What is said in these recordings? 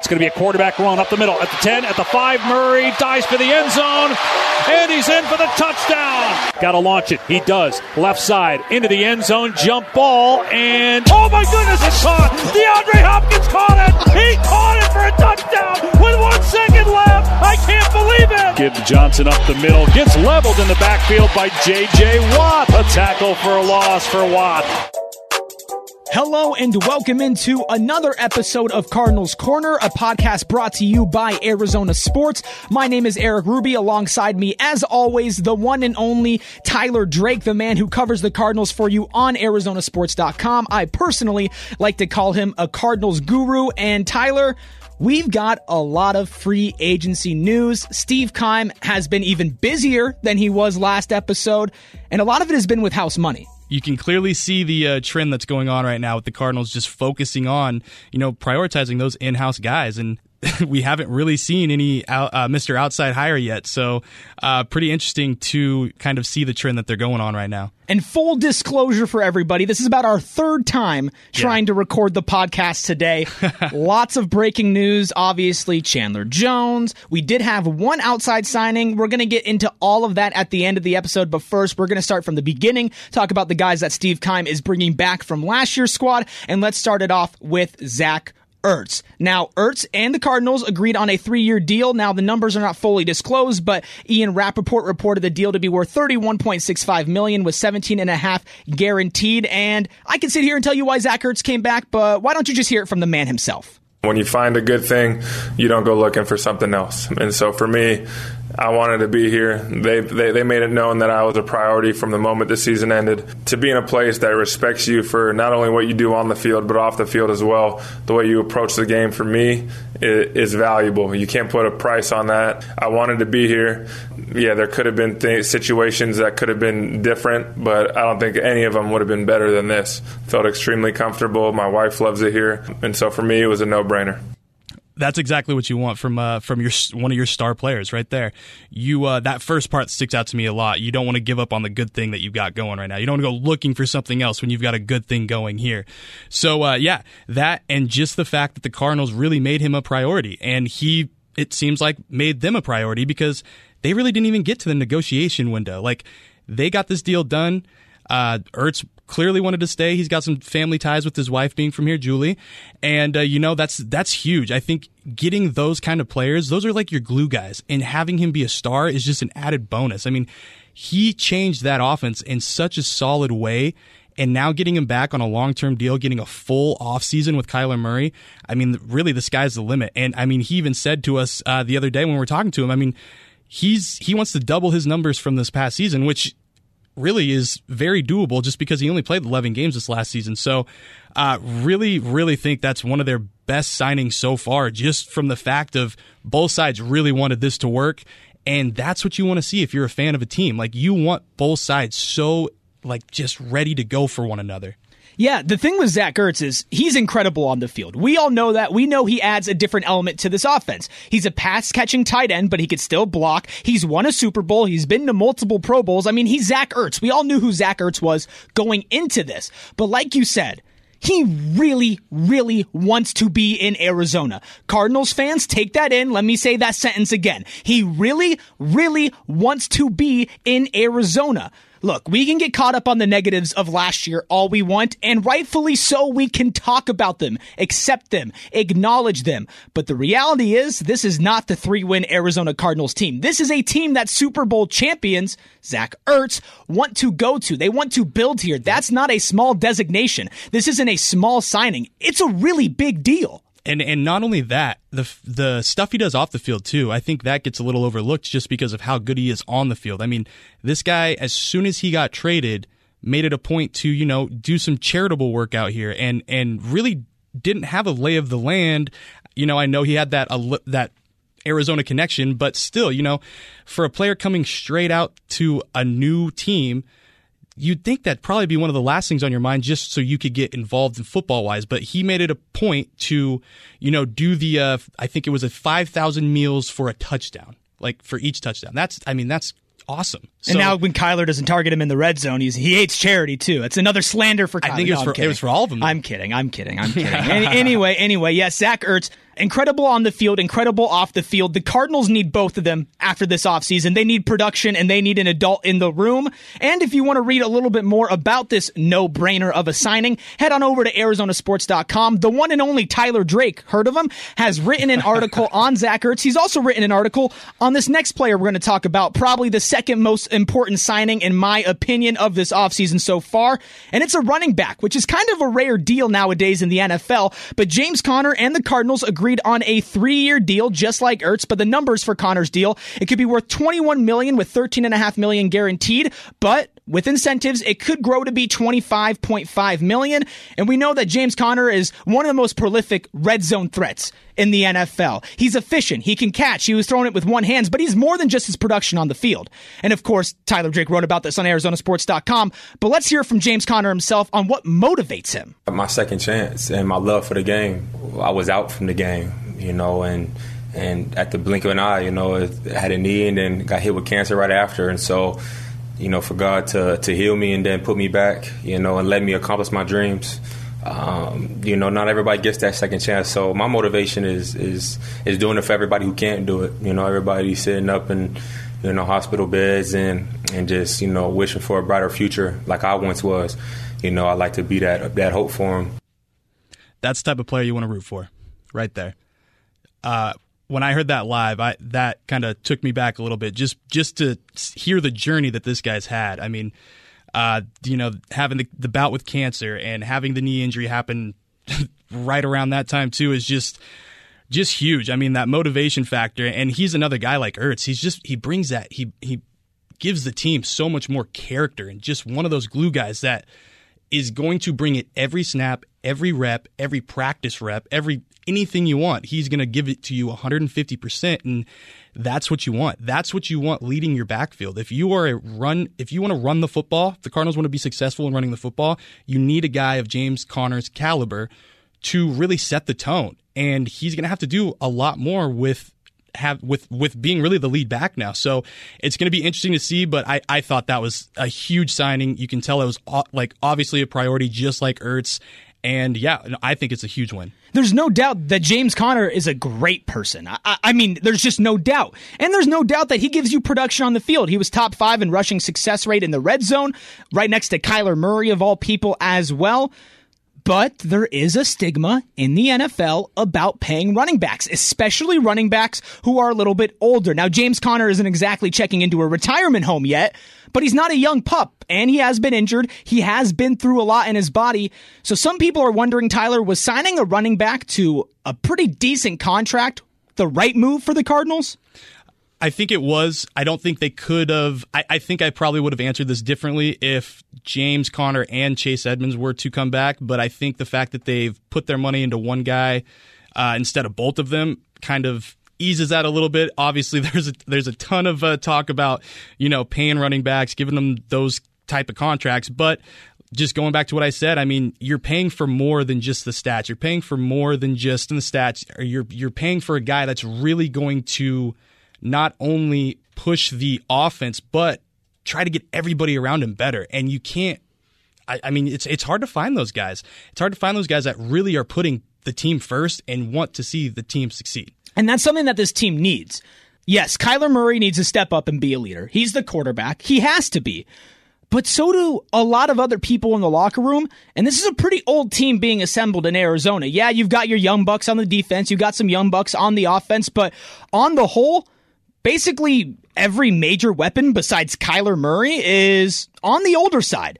It's going to be a quarterback run up the middle at the 10, at the 5. Murray dives for the end zone, and he's in for the touchdown. Got to launch it. He does. Left side into the end zone, jump ball, and oh my goodness, it's caught. DeAndre Hopkins caught it. He caught it for a touchdown with one second left. I can't believe it. Gibbs Johnson up the middle, gets leveled in the backfield by J.J. Watt. A tackle for a loss for Watt. Hello and welcome into another episode of Cardinals Corner, a podcast brought to you by Arizona Sports. My name is Erik Ruby. Alongside me, as always, the one and only Tyler Drake, the man who covers the Cardinals for you on ArizonaSports.com. I personally like to call him a Cardinals guru. And Tyler, We've got a lot of free agency news. Steve Keim has been even busier than he was last episode, and a lot of it has been with house money you can clearly see the uh, trend that's going on right now with the Cardinals just focusing on, you know, prioritizing those in-house guys. And we haven't really seen any uh, Mr. Outside hire yet. So, uh, pretty interesting to kind of see the trend that they're going on right now. And full disclosure for everybody, this is about our third time trying yeah. to record the podcast today. Lots of breaking news, obviously, Chandler Jones. We did have one outside signing. We're going to get into all of that at the end of the episode, but first, we're going to start from the beginning, talk about the guys that Steve Keim is bringing back from last year's squad, and let's start it off with Zach Ertz. Now, Ertz and the Cardinals agreed on a three-year deal. Now, the numbers are not fully disclosed, but Ian Rapoport reported the deal to be worth 31.65 million with 17 and a half guaranteed. And I can sit here and tell you why Zach Ertz came back, but why don't you just hear it from the man himself? When you find a good thing, you don't go looking for something else. And so for me, I wanted to be here. They, they, they made it known that I was a priority from the moment the season ended. To be in a place that respects you for not only what you do on the field but off the field as well, the way you approach the game for me is, valuable. You can't put a price on that. I wanted to be here. Yeah, there could have been th- situations that could have been different, but I don't think any of them would have been better than this. Felt extremely comfortable. My wife loves it here, and so for me, it was a no-brainer that's exactly what you want from uh, from your one of your star players right there. You uh, that first part sticks out to me a lot. You don't want to give up on the good thing that you've got going right now. You don't want to go looking for something else when you've got a good thing going here. So uh, yeah, that and just the fact that the Cardinals really made him a priority, and he it seems like made them a priority because they really didn't even get to the negotiation window. Like they got this deal done. Uh, Ertz clearly wanted to stay. He's got some family ties with his wife being from here, Julie, and uh, you know that's that's huge. I think getting those kind of players, those are like your glue guys, and having him be a star is just an added bonus. I mean, he changed that offense in such a solid way. And now getting him back on a long term deal, getting a full offseason with Kyler Murray, I mean, really, the sky's the limit. And I mean, he even said to us uh, the other day when we were talking to him, I mean, he's he wants to double his numbers from this past season, which really is very doable just because he only played 11 games this last season. So, uh, really, really think that's one of their best signings so far, just from the fact of both sides really wanted this to work. And that's what you want to see if you're a fan of a team. Like, you want both sides so, like, just ready to go for one another. Yeah, the thing with Zach Ertz is he's incredible on the field. We all know that. We know he adds a different element to this offense. He's a pass catching tight end, but he could still block. He's won a Super Bowl. He's been to multiple Pro Bowls. I mean, he's Zach Ertz. We all knew who Zach Ertz was going into this. But like you said, he really, really wants to be in Arizona. Cardinals fans, take that in. Let me say that sentence again. He really, really wants to be in Arizona. Look, we can get caught up on the negatives of last year all we want, and rightfully so, we can talk about them, accept them, acknowledge them. But the reality is, this is not the three win Arizona Cardinals team. This is a team that Super Bowl champions, Zach Ertz, want to go to. They want to build here. That's not a small designation. This isn't a small signing. It's a really big deal and and not only that, the the stuff he does off the field too. I think that gets a little overlooked just because of how good he is on the field. I mean, this guy as soon as he got traded, made it a point to you know do some charitable work out here, and and really didn't have a lay of the land. You know, I know he had that that Arizona connection, but still, you know, for a player coming straight out to a new team you'd think that'd probably be one of the last things on your mind just so you could get involved in football wise. But he made it a point to, you know, do the, uh, I think it was a 5,000 meals for a touchdown, like for each touchdown. That's, I mean, that's awesome. So, and now when Kyler doesn't target him in the red zone, he's, he hates charity too. It's another slander for Kyler. I think it was, no, for, it was for all of them. I'm kidding. I'm kidding. I'm kidding. Anyway, anyway, yes, Zach Ertz Incredible on the field, incredible off the field. The Cardinals need both of them after this offseason. They need production and they need an adult in the room. And if you want to read a little bit more about this no brainer of a signing, head on over to ArizonaSports.com. The one and only Tyler Drake, heard of him, has written an article on Zach Ertz. He's also written an article on this next player we're going to talk about, probably the second most important signing, in my opinion, of this offseason so far. And it's a running back, which is kind of a rare deal nowadays in the NFL. But James Conner and the Cardinals agreed on a three-year deal, just like Ertz. But the numbers for Conner's deal, it could be worth 21 million with 13 and a half million guaranteed. But with incentives, it could grow to be 25.5 million. And we know that James Conner is one of the most prolific red zone threats in the NFL. He's efficient. He can catch. He was throwing it with one hand, but he's more than just his production on the field. And of course, Tyler Drake wrote about this on ArizonaSports.com. But let's hear from James Conner himself on what motivates him. My second chance and my love for the game. I was out from the game, you know, and and at the blink of an eye, you know, I had a knee and then got hit with cancer right after, and so you know, for God to to heal me and then put me back, you know, and let me accomplish my dreams. Um, you know, not everybody gets that second chance. So my motivation is is is doing it for everybody who can't do it. You know, everybody sitting up in you know hospital beds and and just you know wishing for a brighter future like I once was. You know, I like to be that that hope for them. That's the type of player you want to root for, right there. Uh, when I heard that live, I that kind of took me back a little bit just just to hear the journey that this guy's had. I mean, uh, you know, having the, the bout with cancer and having the knee injury happen right around that time too is just just huge. I mean, that motivation factor, and he's another guy like Ertz. He's just he brings that he he gives the team so much more character and just one of those glue guys that is going to bring it every snap, every rep, every practice rep, every anything you want. He's going to give it to you 150% and that's what you want. That's what you want leading your backfield. If you are a run if you want to run the football, the Cardinals want to be successful in running the football, you need a guy of James Conner's caliber to really set the tone. And he's going to have to do a lot more with have with with being really the lead back now. So it's going to be interesting to see. But I I thought that was a huge signing. You can tell it was uh, like obviously a priority, just like Ertz. And yeah, I think it's a huge win. There's no doubt that James Conner is a great person. I, I, mean, there's just no doubt. And there's no doubt that he gives you production on the field. He was top five in rushing success rate in the red zone, right next to Kyler Murray, of all people, as well. But there is a stigma in the NFL about paying running backs, especially running backs who are a little bit older. Now, James Conner isn't exactly checking into a retirement home yet, but he's not a young pup and he has been injured. He has been through a lot in his body. So some people are wondering, Tyler, was signing a running back to a pretty decent contract the right move for the Cardinals? I think it was. I don't think they could have. I, I, think I probably would have answered this differently if James Conner and Chase Edmonds were to come back. But I think the fact that they've put their money into one guy uh, instead of both of them kind of eases that a little bit. Obviously, there's a, there's a ton of uh, talk about you know paying running backs, giving them those type of contracts, but just going back to what I said, I mean, you're paying for more than just the stats. You're paying for more than just in the stats. You're you're paying for a guy that's really going to not only push the offense, but try to get everybody around him better. And you can't. I, I mean, it's it's hard to find those guys. It's hard to find those guys that really are putting the team first and want to see the team succeed. And that's something that this team needs. Yes, Kyler Murray needs to step up and be a leader. He's the quarterback. He has to be. But so do a lot of other people in the locker room. And this is a pretty old team being assembled in Arizona. Yeah, you've got your young bucks on the defense. You've got some young bucks on the offense. But on the whole, basically every major weapon besides Kyler Murray is on the older side.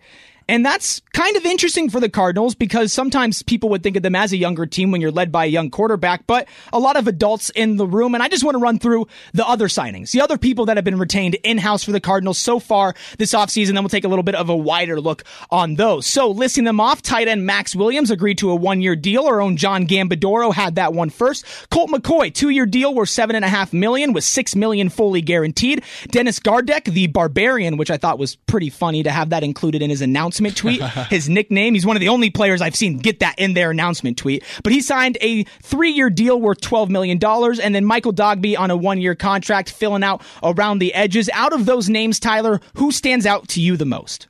And that's kind of interesting for the Cardinals because sometimes people would think of them as a younger team when you're led by a young quarterback, but a lot of adults in the room. And I just want to run through the other signings, the other people that have been retained in house for the Cardinals so far this offseason. Then we'll take a little bit of a wider look on those. So listing them off, tight end Maxx Williams agreed to a one year deal. Our own John Gambadoro had that one first. Colt McCoy, two year deal worth seven and a half million with six million fully guaranteed. Dennis Gardeck, the barbarian, which I thought was pretty funny to have that included in his announcement announcement tweet. His nickname, he's one of the only players I've seen get that in their announcement tweet. But he signed a three year deal worth $12 million. And then Michael Dogbe on a one year contract, filling out around the edges. Out of those names, Tyler, who stands out to you the most?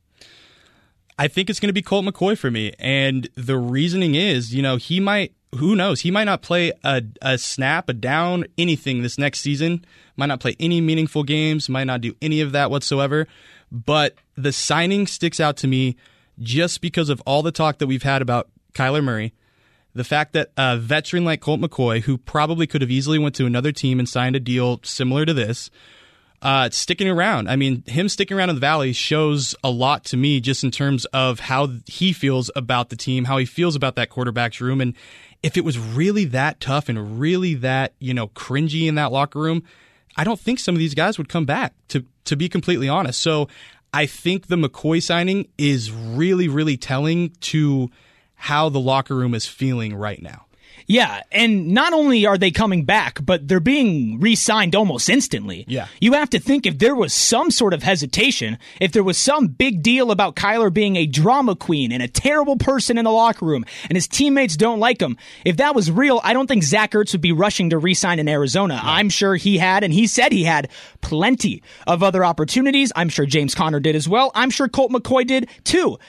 I think it's going to be Colt McCoy for me. And the reasoning is, you know, he might, who knows, he might not play a, a snap, a down, anything this next season, might not play any meaningful games, might not do any of that whatsoever. But the signing sticks out to me just because of all the talk that we've had about Kyler Murray. The fact that a veteran like Colt McCoy, who probably could have easily went to another team and signed a deal similar to this, uh, sticking around. I mean, him sticking around in the Valley shows a lot to me just in terms of how he feels about the team, how he feels about that quarterback's room. And if it was really that tough and really that, you know, cringy in that locker room, I don't think some of these guys would come back, to, to be completely honest. So I think the McCoy signing is really, really telling to how the locker room is feeling right now. Yeah, and not only are they coming back, but they're being re-signed almost instantly. Yeah. You have to think if there was some sort of hesitation, if there was some big deal about Kyler being a drama queen and a terrible person in the locker room, and his teammates don't like him, if that was real, I don't think Zach Ertz would be rushing to re-sign in Arizona. Yeah. I'm sure he had, and he said he had plenty of other opportunities. I'm sure James Conner did as well. I'm sure Colt McCoy did too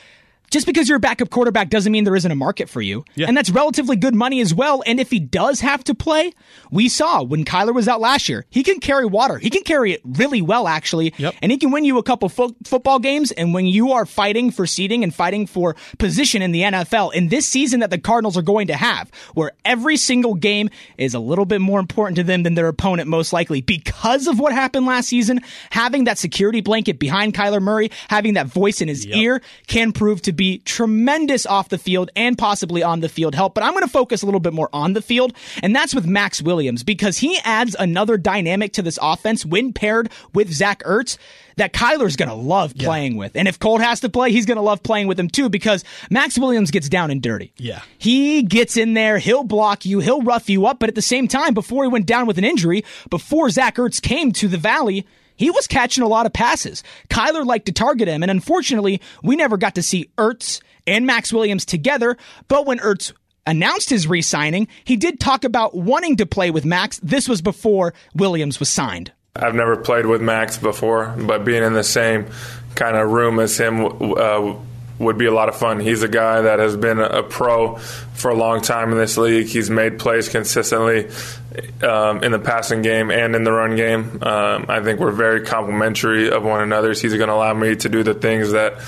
just because you're a backup quarterback doesn't mean there isn't a market for you. Yeah. And that's relatively good money as well. And if he does have to play, we saw when Kyler was out last year, he can carry water. He can carry it really well, actually. Yep. And he can win you a couple fo- football games. And when you are fighting for seeding and fighting for position in the NFL in this season that the Cardinals are going to have, where every single game is a little bit more important to them than their opponent, most likely because of what happened last season, having that security blanket behind Kyler Murray, having that voice in his yep. ear can prove to be be tremendous off the field and possibly on the field help. But I'm going to focus a little bit more on the field, and that's with Maxx Williams because he adds another dynamic to this offense when paired with Zach Ertz that Kyler's going to love Yeah. playing with. And if Colt has to play, he's going to love playing with him too because Maxx Williams gets down and dirty. Yeah. He gets in there, he'll block you, he'll rough you up, but at the same time, before he went down with an injury, before Zach Ertz came to the Valley, he was catching a lot of passes. Kyler liked to target him, and unfortunately, we never got to see Ertz and Maxx Williams together. But when Ertz announced his re signing, he did talk about wanting to play with Max. This was before Williams was signed. I've never played with Max before, but being in the same kind of room as him uh, would be a lot of fun. He's a guy that has been a pro for a long time in this league. He's made plays consistently um, in the passing game and in the run game. Um, I think we're very complementary of one another. He's going to allow me to do the things that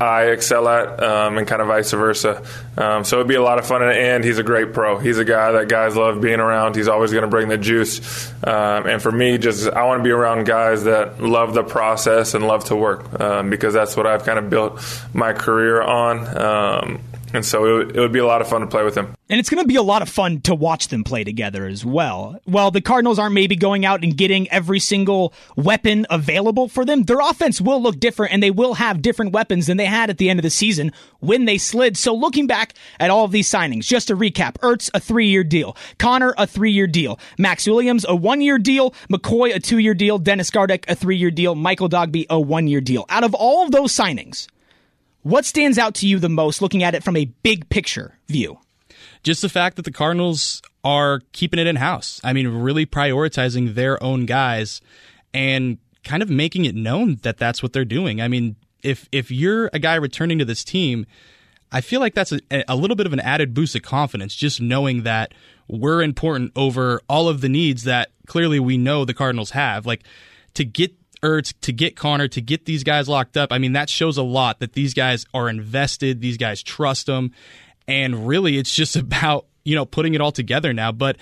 I excel at, um, and kind of vice versa. Um, so it'd be a lot of fun, and he's a great pro. He's a guy that guys love being around. He's always going to bring the juice. Um, and for me, just I want to be around guys that love the process and love to work um, because that's what I've kind of built my career on. And so it would, it would be a lot of fun to play with him. And it's going to be a lot of fun to watch them play together as well. While the Cardinals aren't maybe going out and getting every single weapon available for them, their offense will look different and they will have different weapons than they had at the end of the season when they slid. So looking back at all of these signings, just to recap, Ertz, a three year deal. Conner, a three year deal. Maxx Williams, a one year deal. McCoy, a two year deal. Dennis Gardeck, a three year deal. Michael Dogbe, a one year deal. Out of all of those signings, what stands out to you the most looking at it from a big picture view? just the fact that the Cardinals are keeping it in house. I mean, really prioritizing their own guys and kind of making it known that that's what they're doing. I mean, if if you're a guy returning to this team, I feel like that's a, a little bit of an added boost of confidence just knowing that we're important over all of the needs that clearly we know the Cardinals have. Like to get Ertz, to get Conner, to get these guys locked up. I mean, that shows a lot that these guys are invested. These guys trust them, and really, it's just about you know putting it all together now. But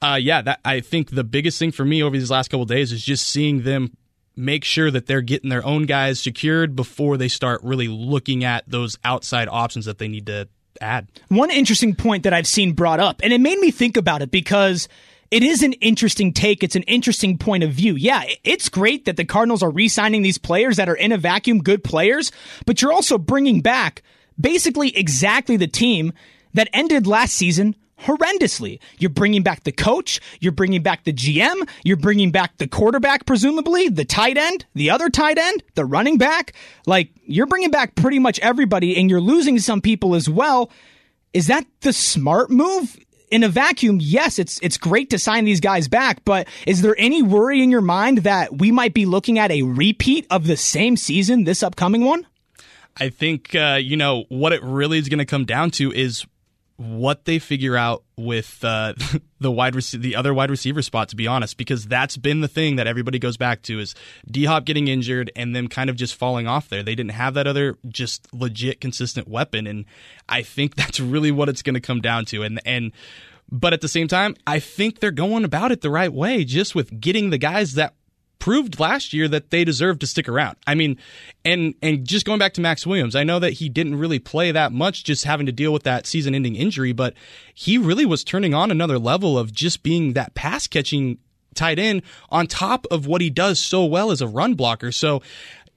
uh, yeah, that I think the biggest thing for me over these last couple days is just seeing them make sure that they're getting their own guys secured before they start really looking at those outside options that they need to add. One interesting point that I've seen brought up, and it made me think about it because it is an interesting take. It's an interesting point of view. Yeah, it's great that the Cardinals are re signing these players that are in a vacuum, good players, but you're also bringing back basically exactly the team that ended last season horrendously. You're bringing back the coach, you're bringing back the GM, you're bringing back the quarterback, presumably, the tight end, the other tight end, the running back. Like, you're bringing back pretty much everybody, and you're losing some people as well. Is that the smart move? In a vacuum, yes, it's it's great to sign these guys back, but is there any worry in your mind that we might be looking at a repeat of the same season this upcoming one? I think uh, you know what it really is going to come down to is what they figure out with uh, the wide rec- the other wide receiver spot. To be honest, because that's been the thing that everybody goes back to is D Hop getting injured and then kind of just falling off there. They didn't have that other just legit consistent weapon, and I think that's really what it's going to come down to. And and but at the same time, I think they're going about it the right way, just with getting the guys that proved last year that they deserve to stick around. I mean, and and just going back to Maxx Williams, I know that he didn't really play that much, just having to deal with that season-ending injury, but he really was turning on another level of just being that pass catching tight end on top of what he does so well as a run blocker. So,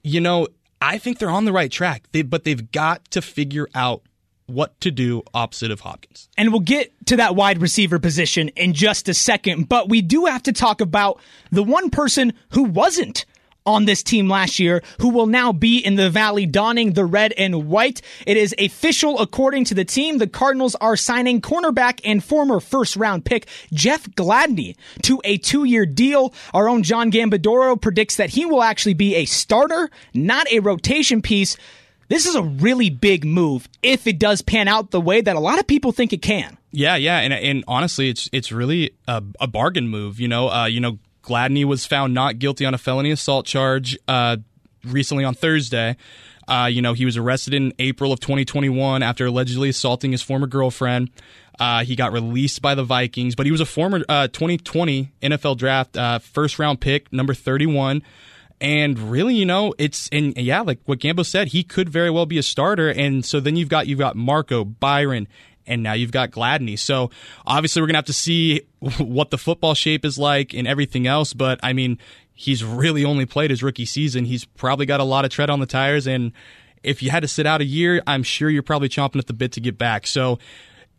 you know, I think they're on the right track, they, but they've got to figure out what to do opposite of Hopkins. And we'll get to that wide receiver position in just a second, but we do have to talk about the one person who wasn't on this team last year who will now be in the Valley donning the red and white. It is official according to the team. The Cardinals are signing cornerback and former first round pick Jeff Gladney to a two year deal. Our own John Gambadoro predicts that he will actually be a starter, not a rotation piece. This is a really big move if it does pan out the way that a lot of people think it can. Yeah, yeah, and and honestly, it's it's really a, a bargain move. You know, uh, you know, Gladney was found not guilty on a felony assault charge uh, recently on Thursday. Uh, you know, he was arrested in April of 2021 after allegedly assaulting his former girlfriend. Uh, he got released by the Vikings, but he was a former 2020 uh, NFL draft uh, first round pick, number 31. And really, you know, it's and yeah, like what Gambo said, he could very well be a starter. And so then you've got you've got Marco Byron, and now you've got Gladney. So obviously, we're gonna have to see what the football shape is like and everything else. But I mean, he's really only played his rookie season. He's probably got a lot of tread on the tires, and if you had to sit out a year, I'm sure you're probably chomping at the bit to get back. So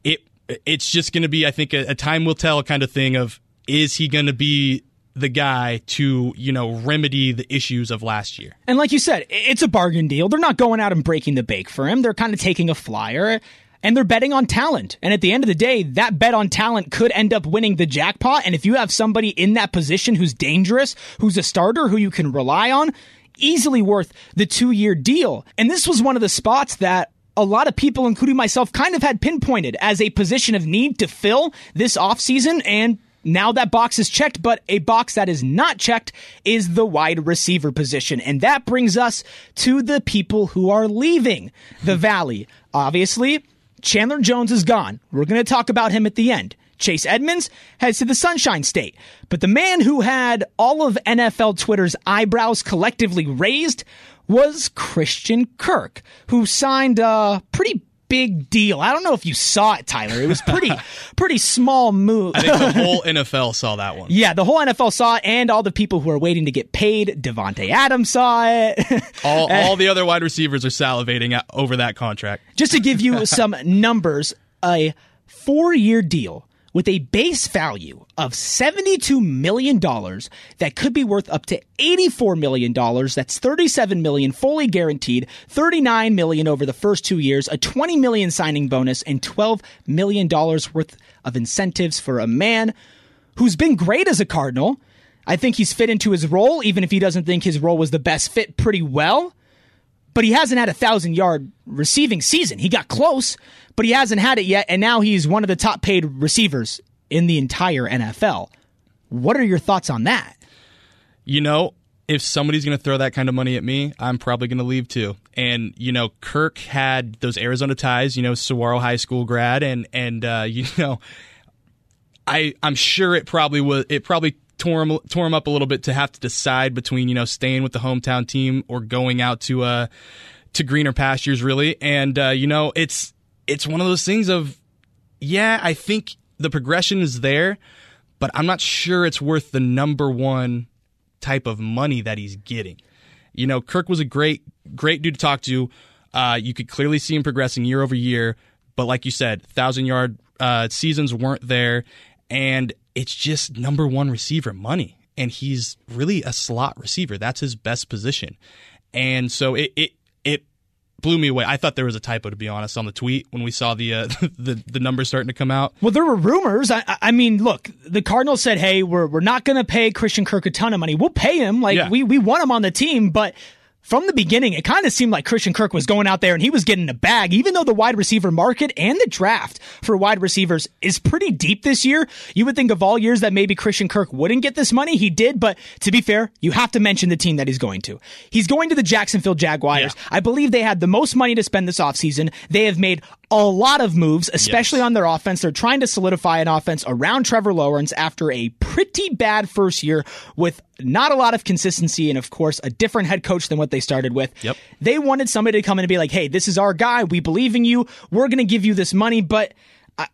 it it's just to be, I think, a, a time will tell kind of thing of is he going to be the guy to, you know, remedy the issues of last year. And like you said, it's a bargain deal. They're not going out and breaking the bake for him. They're kind of taking a flyer and they're betting on talent. And at the end of the day, that bet on talent could end up winning the jackpot. And if you have somebody in that position who's dangerous, who's a starter, who you can rely on, easily worth the two year deal. And this was one of the spots that a lot of people, including myself, kind of had pinpointed as a position of need to fill this offseason. And now that box is checked, but a box that is not checked is the wide receiver position. And that brings us to the people who are leaving the Valley. Obviously, Chandler Jones is gone. We're going to talk about him at the end. Chase Edmonds heads to the Sunshine State. But the man who had all of NFL Twitter's eyebrows collectively raised was Christian Kirk, who signed a pretty big deal. I don't know if you saw it, Tyler. It was pretty pretty small move. I think the whole NFL saw that one. Yeah, the whole NFL saw it, and all the people who are waiting to get paid. Davante Adams saw it. all all the other wide receivers are salivating over that contract. Just to give you some numbers, a four year deal with a base value of $72 million that could be worth up to $84 million. That's 37 million fully guaranteed, 39 million over the first two years, a 20 million signing bonus, and $12 million worth of incentives for a man who's been great as a Cardinal. I think he's fit into his role, even if he doesn't think his role was the best fit pretty well but he hasn't had a thousand yard receiving season. He got close, but he hasn't had it yet, and now he's one of the top paid receivers in the entire NFL. What are your thoughts on that? You know, if somebody's going to throw that kind of money at me, I'm probably going to leave too. And you know, Kirk had those Arizona ties. You know, Saguaro High School grad, and and uh, you know, I I'm sure it probably was it probably tore him tore him up a little bit to have to decide between you know staying with the hometown team or going out to uh to greener pastures really. And uh, you know it's it's one of those things of yeah I think the progression is there but I'm not sure it's worth the number one type of money that he's getting. You know Kirk was a great great dude to talk to. Uh, you could clearly see him progressing year over year but like you said thousand yard uh, seasons weren't there. And it's just number one receiver money. And he's really a slot receiver. That's his best position. And so it, it, it blew me away. I thought there was a typo, to be honest, on the tweet when we saw the uh, the the numbers starting to come out. Well, there were rumors. I, I mean, look, the Cardinals said, "Hey, we're we're not going to pay Christian Kirk a ton of money. We'll pay him. Like yeah. we we want him on the team, but." From the beginning, it kind of seemed like Christian Kirk was going out there and he was getting a bag, even though the wide receiver market and the draft for wide receivers is pretty deep this year. You would think of all years that maybe Christian Kirk wouldn't get this money. He did, but to be fair, you have to mention the team that he's going to. He's going to the Jacksonville Jaguars. Yeah. I believe they had the most money to spend this offseason. They have made a lot of moves, especially yes. on their offense. They're trying to solidify an offense around Trevor Lawrence after a pretty bad first year with not a lot of consistency and, of course, a different head coach than what they started with. Yep. They wanted somebody to come in and be like, hey, this is our guy. We believe in you. We're going to give you this money. But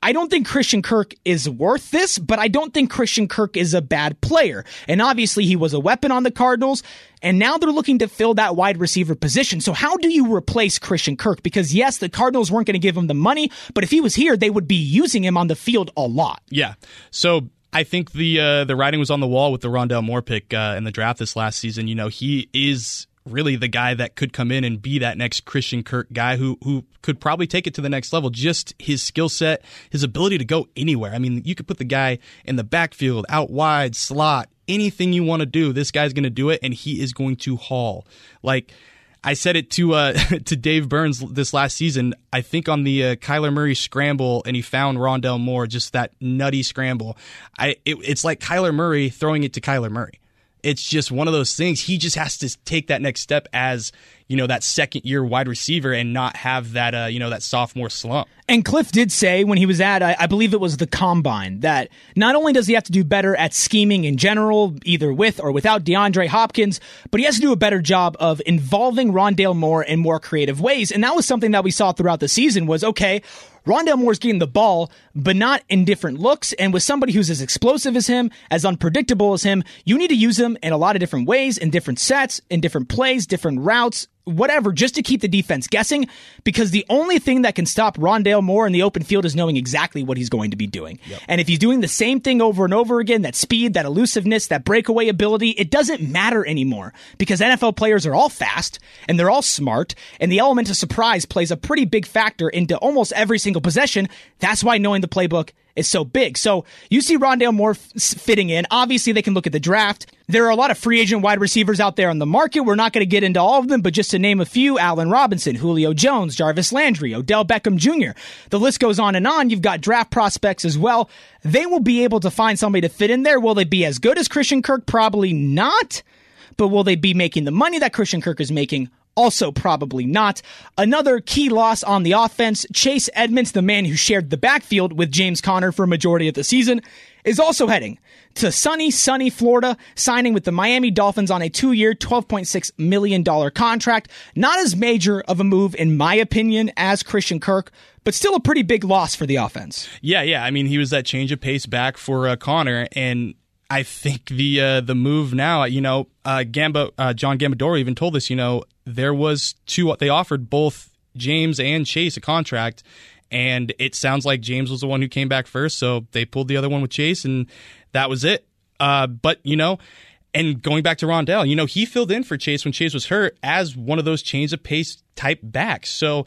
I don't think Christian Kirk is worth this, but I don't think Christian Kirk is a bad player. And obviously, he was a weapon on the Cardinals, and now they're looking to fill that wide receiver position. So, how do you replace Christian Kirk? Because, yes, the Cardinals weren't going to give him the money, but if he was here, they would be using him on the field a lot. Yeah. So, I think the uh, the writing was on the wall with the Rondale Moore pick uh, in the draft this last season. You know, he is really the guy that could come in and be that next Christian Kirk guy who who could probably take it to the next level. Just his skill set, his ability to go anywhere. I mean, you could put the guy in the backfield, out wide, slot, anything you want to do. This guy's going to do it, and he is going to haul. Like I said it to uh, to Dave Burns this last season. I think on the uh, Kyler Murray scramble, and he found Rondale Moore, just that nutty scramble. I it, it's like Kyler Murray throwing it to Kyler Murray it's just one of those things. He just has to take that next step as you know that second year wide receiver and not have that uh, you know that sophomore slump. And Cliff did say when he was at I, I, believe it was the combine that not only does he have to do better at scheming in general, either with or without DeAndre Hopkins, but he has to do a better job of involving Rondale Moore in more creative ways. And that was something that we saw throughout the season was okay, Rondale Moore's getting the ball, but not in different looks. And with somebody who's as explosive as him, as unpredictable as him, you need to use him in a lot of different ways, in different sets, in different plays, different routes, whatever, just to keep the defense guessing. Because the only thing that can stop Rondale Moore in the open field is knowing exactly what he's going to be doing. Yep. And if he's doing the same thing over and over again, that speed, that elusiveness, that breakaway ability, it doesn't matter anymore because NFL players are all fast and they're all smart. And the element of surprise plays a pretty big factor into almost every single possession. That's why knowing the playbook is so big. So you see Rondale Moore f- fitting in. Obviously, they can look at the draft. There are a lot of free agent wide receivers out there on the market. We're not going to get into all of them, but just to name a few Allen Robinson, Julio Jones, Jarvis Landry, Odell Beckham Jr. The list goes on and on. You've got draft prospects as well. They will be able to find somebody to fit in there. Will they be as good as Christian Kirk? Probably not. But will they be making the money that Christian Kirk is making? Also, probably not. Another key loss on the offense, Chase Edmonds, the man who shared the backfield with James Conner for a majority of the season, is also heading to sunny, sunny Florida, signing with the Miami Dolphins on a two year, $12.6 million contract. Not as major of a move, in my opinion, as Christian Kirk, but still a pretty big loss for the offense. Yeah, yeah. I mean, he was that change of pace back for uh, Conner, and I think the uh, the move now, you know, uh, Gamba, uh, John Gambadoro even told us, you know, there was two. They offered both James and Chase a contract, and it sounds like James was the one who came back first, so they pulled the other one with Chase, and that was it. Uh, but you know, and going back to Rondale, you know, he filled in for Chase when Chase was hurt as one of those chains of pace type backs. So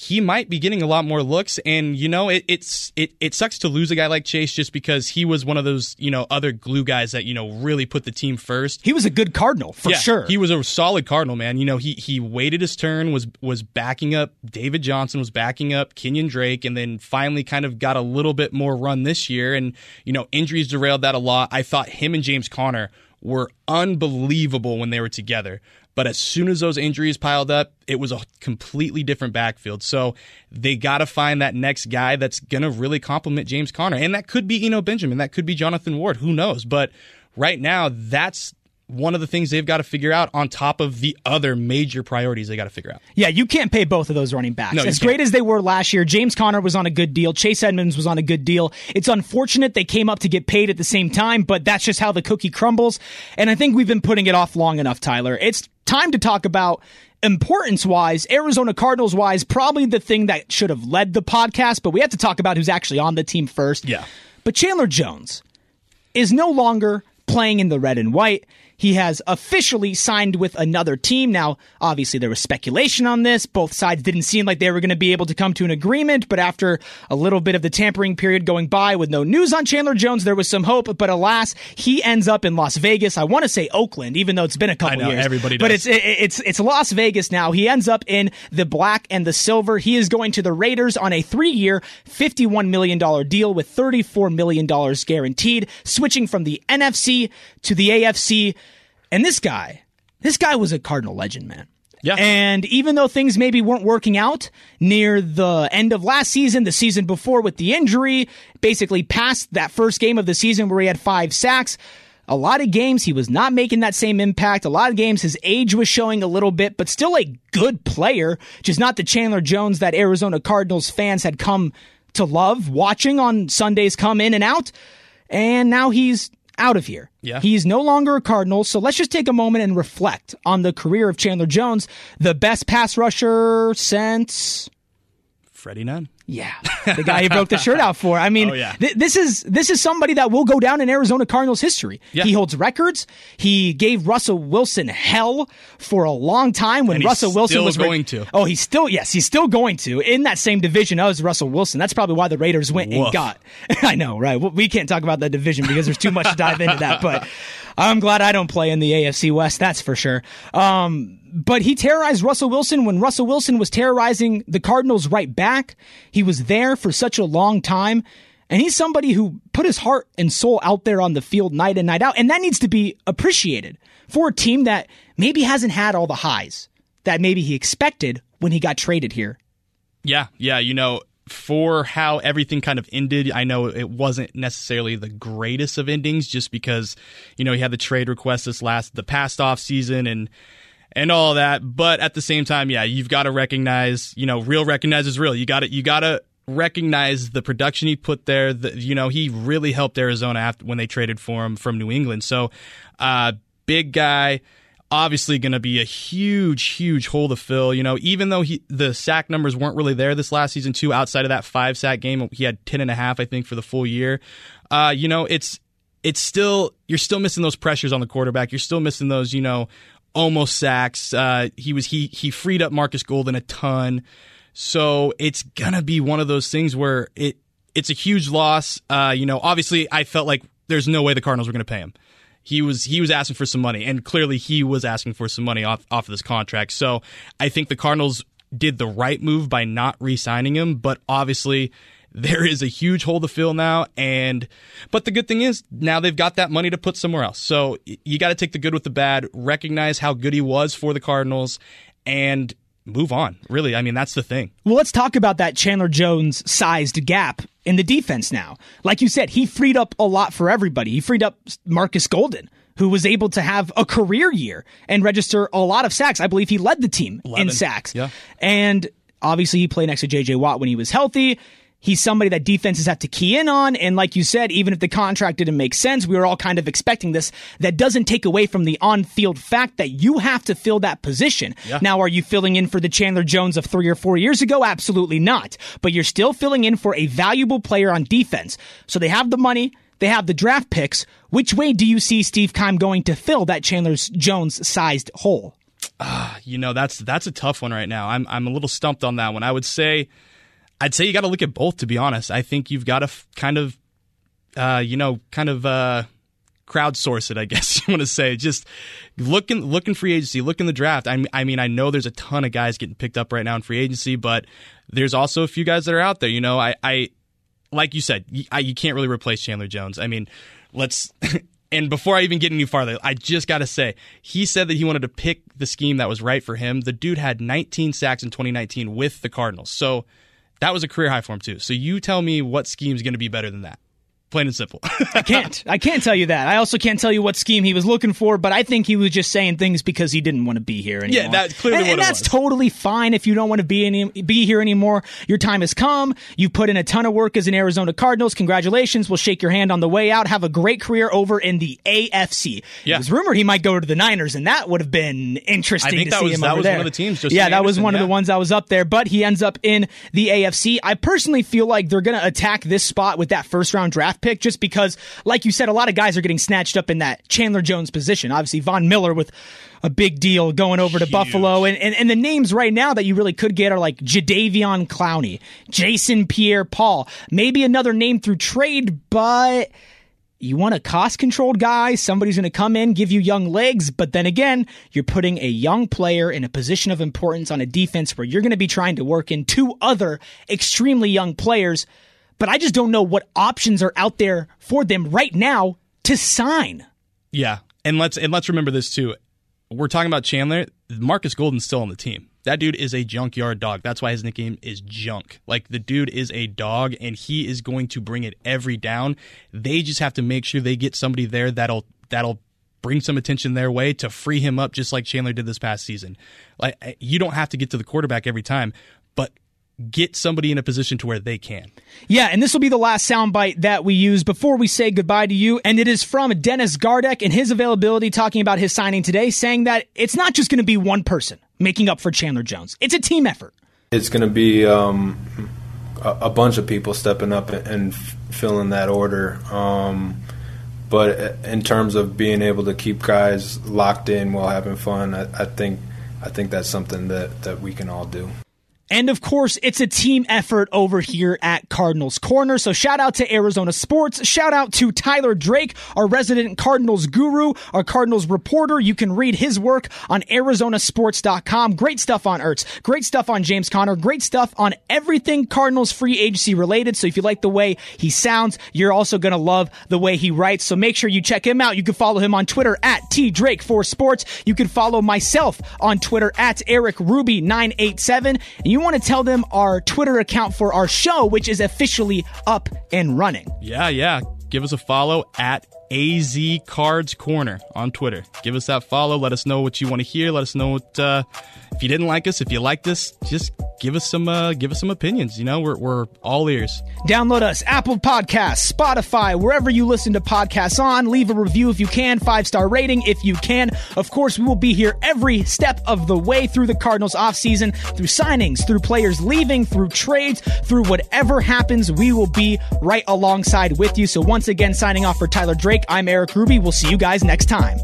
he might be getting a lot more looks. And you know, it, it's it it sucks to lose a guy like Chase just because he was one of those you know other glue guys that you know really put the team first. He was a good Cardinal for yeah, sure. He was a solid Cardinal man. You know, he he waited his turn, was was backing up David Johnson, was backing up Kenyon Drake, and then finally kind of got a little bit more run this year. And you know, injuries derailed that a lot. I thought him and James Conner were unbelievable when they were together. But as soon as those injuries piled up, it was a completely different backfield. So they got to find that next guy that's going to really complement James Conner. And that could be Eno Benjamin. That could be Jonathan Ward. Who knows? But right now, that's one of the things they've got to figure out on top of the other major priorities they got to figure out. Yeah, you can't pay both of those running backs. No, as great as they were last year, James Conner was on a good deal. Chase Edmonds was on a good deal. It's unfortunate they came up to get paid at the same time, but that's just how the cookie crumbles. And I think we've been putting it off long enough, Tyler. It's time to talk about importance wise, Arizona Cardinals wise, probably the thing that should have led the podcast, but we have to talk about who's actually on the team first. Yeah. But Chandler Jones is no longer playing in the red and white. He has officially signed with another team. Now, obviously, there was speculation on this. Both sides didn't seem like they were going to be able to come to an agreement, but after a little bit of the tampering period going by with no news on Chandler Jones, there was some hope. But alas, he ends up in Las Vegas. I want to say Oakland, even though it's been a couple know, years. everybody But does. it's it's it's Las Vegas now. He ends up in the black and the silver. He is going to the Raiders on a three-year, fifty-one million dollar deal with thirty-four million dollars guaranteed, switching from the NFC to the AFC. And this guy, this guy was a Cardinal legend, man. Yeah. And even though things maybe weren't working out near the end of last season, the season before with the injury, basically past that first game of the season where he had five sacks, a lot of games he was not making that same impact. A lot of games his age was showing a little bit, but still a good player, just not the Chandler Jones that Arizona Cardinals fans had come to love watching on Sundays come in and out. And now he's out of here. Yeah. He's no longer a Cardinal. So let's just take a moment and reflect on the career of Chandler Jones, the best pass rusher since Freddie Nunn. Yeah, the guy he broke the shirt out for. I mean, Oh, yeah. th- this is this is somebody that will go down in Arizona Cardinals history. Yeah. He holds records. He gave Russell Wilson hell for a long time when Russell Wilson was re- going to. Oh, he's still yes, he's still going to in that same division as Russell Wilson. That's probably why the Raiders went and got. I know, right? We can't talk about that division because there's too much to dive into that, but. I'm glad I don't play in the AFC West, that's for sure. Um, but he terrorized Russell Wilson when Russell Wilson was terrorizing the Cardinals right back. He was there for such a long time. And he's somebody who put his heart and soul out there on the field night and night out. And that needs to be appreciated for a team that maybe hasn't had all the highs that maybe he expected when he got traded here. Yeah, yeah. You know, for how everything kind of ended, I know it wasn't necessarily the greatest of endings, just because you know he had the trade request this last the past off season and and all that. But at the same time, yeah, you've got to recognize, you know, real recognizes real. You got to you got to recognize the production he put there. The, you know, he really helped Arizona after when they traded for him from New England. So, uh, big guy obviously going to be a huge, huge hole to fill. You know, even though he the sack numbers weren't really there this last season too, outside of that five sack game, he had ten and a half, I think, for the full year. Uh, you know, it's it's still you're still missing those pressures on the quarterback. You're still missing those, you know, almost sacks. Uh, he was he he freed up Markus Golden a ton. So it's gonna be one of those things where it it's a huge loss. Uh, you know, obviously I felt like there's no way the Cardinals were gonna pay him he was he was asking for some money, and clearly he was asking for some money off off of this contract. So I think the Cardinals did the right move by not re-signing him, but obviously there is a huge hole to fill now and but the good thing is now they've got that money to put somewhere else so you got to take the good with the bad recognize how good he was for the cardinals and move on really i mean that's the thing Well, let's talk about that Chandler Jones sized gap in the defense now. Like you said, he freed up a lot for everybody. He freed up Markus Golden, who was able to have a career year and register a lot of sacks. I believe he led the team in sacks. Yeah. And obviously, he played next to JJ Watt when he was healthy. He's somebody that defenses have to key in on. And like you said, even if the contract didn't make sense, we were all kind of expecting this. That doesn't take away from the on field fact that you have to fill that position. Now, are you filling in for the Chandler Jones of three or four years ago? Absolutely not. But you're still filling in for a valuable player on defense. So they have the money. They have the draft picks. Which way do you see Steve Keim going to fill that Chandler Jones sized hole? Ah, you know that's that's a tough one right now. I'm I'm a little stumped on that one. I would say I'd say you got to look at both to be honest. I think you've got to f- kind of uh, you know kind of uh, crowdsource it. I guess you want to say just look in look in free agency, look in the draft. I mean, I mean I know there's a ton of guys getting picked up right now in free agency, but there's also a few guys that are out there. You know, I I like you said, you, I, you can't really replace Chandler Jones. I mean, let's. And before I even get any farther, I just got to say, he said that he wanted to pick the scheme that was right for him. The dude had 19 sacks in 2019 with the Cardinals. So that was a career high for him, too. So you tell me what scheme is going to be better than that. Plain and simple. I can't. I can't tell you that. I also can't tell you what scheme he was looking for, but I think he was just saying things because he didn't want to be here anymore. Yeah, that's clearly and, what and that's was. totally fine if you don't want to be any, be here anymore. Your time has come. You put in a ton of work as an Arizona Cardinals. Congratulations. We'll shake your hand on the way out. Have a great career over in the AFC. Yeah. It was rumored he might go to the Niners, and that would have been interesting I think to that see was- him that over was there. one of the teams, yeah, that was Anderson, one of the ones that was up there, but he ends up in the AFC. I personally feel like they're going to attack this spot with that first round draft draft pick just because, like you said, a lot of guys are getting snatched up in that Chandler Jones position. Obviously, Von Miller with a big deal going over to Huge. Buffalo. And, and, and the names right now that you really could get are like Jadeveon Clowney, Jason Pierre Paul, maybe another name through trade, but you want a cost controlled guy, somebody's going to come in, give you young legs, but then again, you're putting a young player in a position of importance on a defense where you're going to be trying to work in two other extremely young players. But I just don't know what options are out there for them right now to sign. Yeah. And let's and let's remember this too. We're talking about Chandler. Markus Golden's still on the team. That dude is a junkyard dog. That's why his nickname is Junk. Like the dude is a dog and he is going to bring it every down. They just have to make sure they get somebody there that'll that'll bring some attention their way to free him up just like Chandler did this past season. Like you don't have to get to the quarterback every time, but get somebody in a position to where they can. Yeah, and this will be the last soundbite that we use before we say goodbye to you. And it is from Dennis Gardeck and his availability talking about his signing today, saying that it's not just going to be one person making up for Chandler Jones. It's a team effort. It's going to be um, a, a, bunch of people stepping up and, and filling that order. Um, but in terms of being able to keep guys locked in while having fun, I, I think I think that's something that, that we can all do. And of course, it's a team effort over here at Cardinals Corner. So shout out to Arizona Sports. Shout out to Tyler Drake, our resident Cardinals guru, our Cardinals reporter. You can read his work on ArizonaSports.com. Great stuff on Ertz. Great stuff on James Conner. Great stuff on everything Cardinals free agency related. So if you like the way he sounds, you're also going to love the way he writes. So make sure you check him out. You can follow him on Twitter at tdrake4sports. You can follow myself on Twitter at erikruby987. And you you want to tell them our Twitter account for our show, which is officially up and running. Yeah, yeah. Give us a follow at AZ Cards Corner on Twitter. Give us that follow. Let us know what you want to hear. Let us know what uh, if you didn't like us, if you liked us, just give us some uh, give us some opinions. You know, we're we're all ears. Download us Apple Podcasts, Spotify, wherever you listen to podcasts on. Leave a review if you can, five star rating if you can. Of course, we will be here every step of the way through the Cardinals offseason, through signings, through players leaving, through trades, through whatever happens. We will be right alongside with you. So once again, signing off for Tyler Drake. I'm Erik Ruby. We'll see you guys next time.